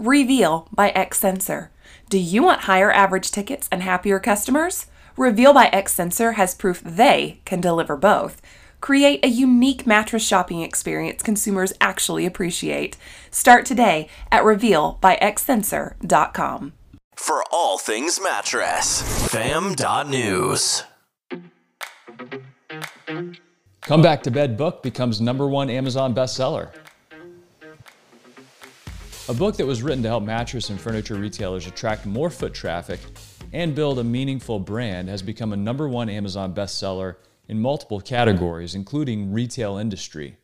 Reveal by X Sensor. Do you want higher average tickets and happier customers? Reveal by X Sensor has proof they can deliver both. Create a unique mattress shopping experience consumers actually appreciate. Start today at revealbyxsensor.com. For all things mattress, fam.news. Come Back to Bed book becomes number one Amazon bestseller. A book that was written to help mattress and furniture retailers attract more foot traffic and build a meaningful brand has become a number one Amazon bestseller in multiple categories, including retail industry.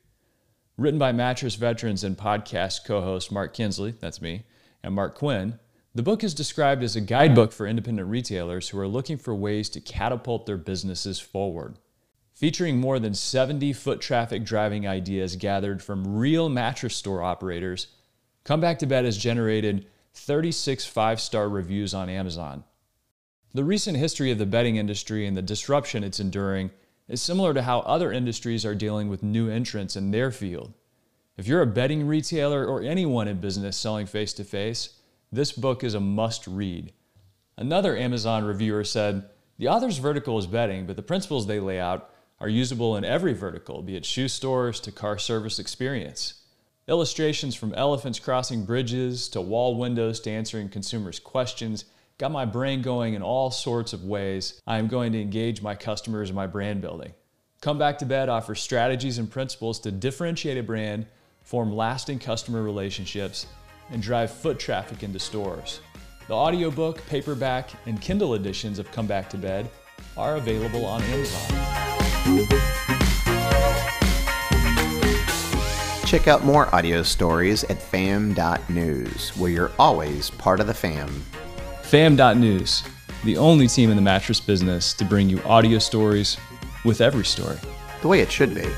Written by mattress veterans and podcast co host Mark Kinsley, that's me, and Mark Quinn, the book is described as a guidebook for independent retailers who are looking for ways to catapult their businesses forward. Featuring more than 70 foot traffic driving ideas gathered from real mattress store operators, Come Back to Bed has generated 36 five star reviews on Amazon. The recent history of the bedding industry and the disruption it's enduring is similar to how other industries are dealing with new entrants in their field. If you're a bedding retailer or anyone in business selling face to face, this book is a must read. Another Amazon reviewer said, The author's vertical is bedding, but the principles they lay out are usable in every vertical, be it shoe stores to car service experience. Illustrations from elephants crossing bridges to wall windows to answering consumers' questions got my brain going in all sorts of ways I am going to engage my customers in my brand building. Come Back to Bed offers strategies and principles to differentiate a brand, form lasting customer relationships, and drive foot traffic into stores. The audiobook, paperback, and Kindle editions of Come Back to Bed are available on Amazon. Check out more audio stories at fam.news, where you're always part of the fam. Fam.news, the only team in the mattress business to bring you audio stories with every story. The way it should be.